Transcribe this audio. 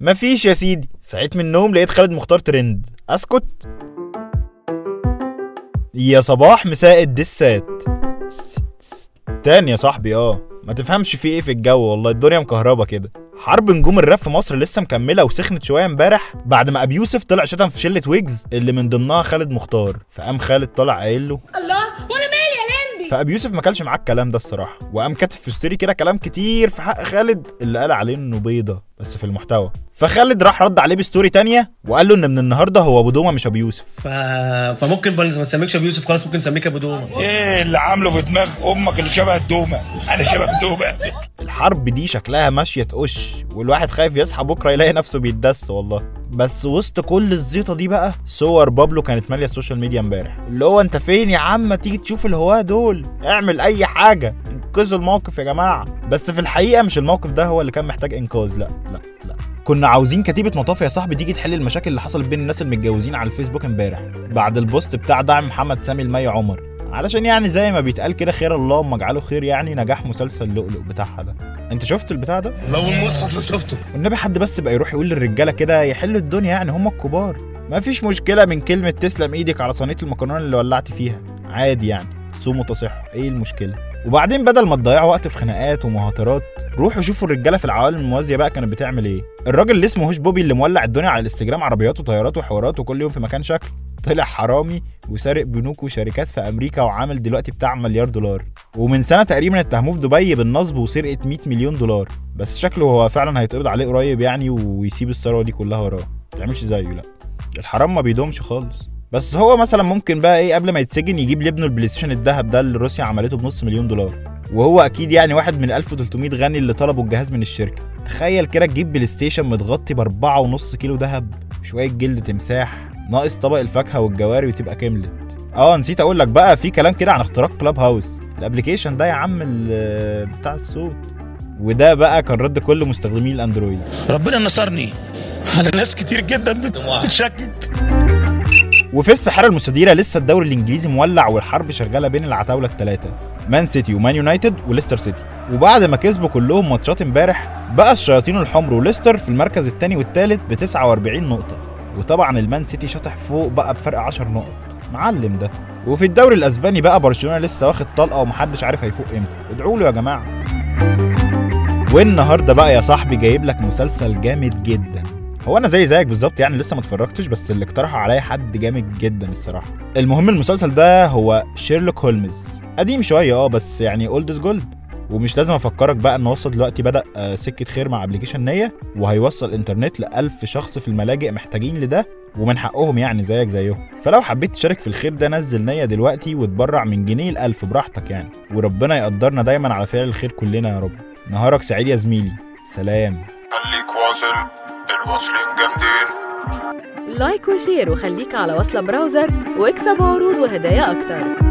مفيش يا سيدي. صحيت من النوم لقيت خالد مختار ترند. اسكت. يا صباح مساء الدسات. تاني يا صاحبي آه. ما تفهمش في إيه في الجو والله الدنيا مكهربة كده. حرب نجوم الراب في مصر لسه مكملة وسخنت شوية امبارح بعد ما أبي يوسف طلع شتم في شلة ويجز اللي من ضمنها خالد مختار. فقام خالد طلع قايل له الله وأنا مالي يا لمبي فأبي يوسف ما كلش معاه الكلام ده الصراحة. وقام كاتب في story كده كلام كتير في حق خالد اللي قال عليه إنه بيضة بس في المحتوى. فخالد راح رد عليه ب story تانية وقال له إن من النهارده هو أبو دومه مش أبو يوسف. ف... فممكن ما نسميكش أبو يوسف خلاص ممكن نسميك أبو دومه إيه اللي عامله في دماغ أمك اللي شبه الدومه أنا شبه الدومه الحرب دي شكلها ماشية تقش والواحد خايف يصحى بكرة يلاقي نفسه بيتدس والله. بس وسط كل الزيطة دي بقى صور بابلو كانت مالية ال social media امبارح. اللي هو انت فين يا عم؟ تيجي تشوف الهواه دول. اعمل أي حاجة. انقذوا الموقف يا جماعة. بس في الحقيقة مش الموقف ده هو اللي كان محتاج إنقاذ لا لا لا. كنا عاوزين كتيبة مطافي يا صاحبي تيجي تحل المشاكل اللي حصلت بين الناس المتجوزين على الفيسبوك امبارح. بعد ال post بتاع دعم محمد سامي لمي عمر. علشان يعني زي ما بيتقال كده خير اللهم اجعله خير يعني نجاح مسلسل لؤلؤ بتاعها ده. انت شفت البتاع ده؟ والمصحف لو شفته. والنبي حد بس بقى يروح يقول للرجالة كده يحلوا الدنيا يعني هم الكبار. ما فيش مشكلة من كلمة تسلم إيدك على صينية المكرونة اللي ولعت فيها. عادي يعني. صوموا تصحوا. إيه المشكلة؟ وبعدين بدل ما تضيعوا وقت في خناقات ومهاترات روحوا شوفوا الرجالة في العوالم الموازية بقى كانت بتعمل إيه. الراجل اللي اسمه Hushpuppi اللي مولع الدنيا على الإنستجرام عربيات وطيارات وحوارات وكل يوم في مكان شكل. طلع حرامي وسارق بنوك وشركات في أمريكا وعامل دلوقتي بتاع مليار دولار. ومن سنة تقريبا اتهموه في دبي بالنصب وسرقه 100 مليون دولار. بس شكله هو فعلا هيتقبض عليه قريب يعني ويسيب الثروة دي كلها وراه. ما تعملش زيه لا. الحرام ما بيدومش خالص. بس هو مثلا ممكن بقى إيه قبل ما يتسجن يجيب لابنه البلاي ستيشن الذهب ده اللي روسيا عملته بنص مليون دولار. وهو أكيد يعني واحد من 1300 غني اللي طلبوا الجهاز من الشركة. تخيل كده تجيب بلاي ستيشن متغطي ب 4.5 كيلو ذهب وشويه جلد تمساح ناقص طبق الفاكهة والجواري وتبقى كملت. آه نسيت أقول لك بقى في كلام كده عن اختراق Clubhouse. ال application ده يا عم بتاع الصوت. وده بقى كان رد كل مستخدمي الأندرويد. ربنا نصرني. على ناس كتير جدا بت- بتشكك. وفي الساحرة المستديرة لسه الدوري الإنجليزي مولع والحرب شغالة بين العتاولة الثلاثه مان سيتي ومان يونايتد وليستر سيتي. وبعد ما كسبوا كلهم ماتشات امبارح بقى الشياطين الحمر وليستر في المركز الثاني والثالث ب 49 نقطة. وطبعا المان سيتي شاطح فوق بقى بفرق 10 نقط. معلم ده. وفي الدوري الأسباني بقى برشلونة لسه واخد طلقة ومحدش عارف هيفوق إمتى. ادعوا له يا جماعة. والنهاردة بقى يا صاحبي جايب لك مسلسل جامد جدا. هو أنا زي زيك بالظبط يعني لسه ما اتفرجتش بس اللي اقترحه عليا حد جامد جدا الصراحة. المهم المسلسل ده هو شيرلوك هولمز. قديم شوية آه بس يعني old is gold ومش لازم افكرك بقى ان وصلة دلوقتي بدأ آه، سكة خير مع application نية وهيوصل إنترنت ل 1000 شخص في الملاجئ محتاجين لده ومن حقهم يعني زيك زيهم. فلو حبيت تشارك في الخير ده نزل نية دلوقتي وتبرع من جنيه ل 1000 براحتك يعني. وربنا يقدرنا دايما على فعل الخير كلنا يا رب. نهارك سعيد يا زميلي. سلام. خليك واصل. الواصلين جامدين. like و share وخليك على وصلة browser واكسب عروض وهدايا أكتر.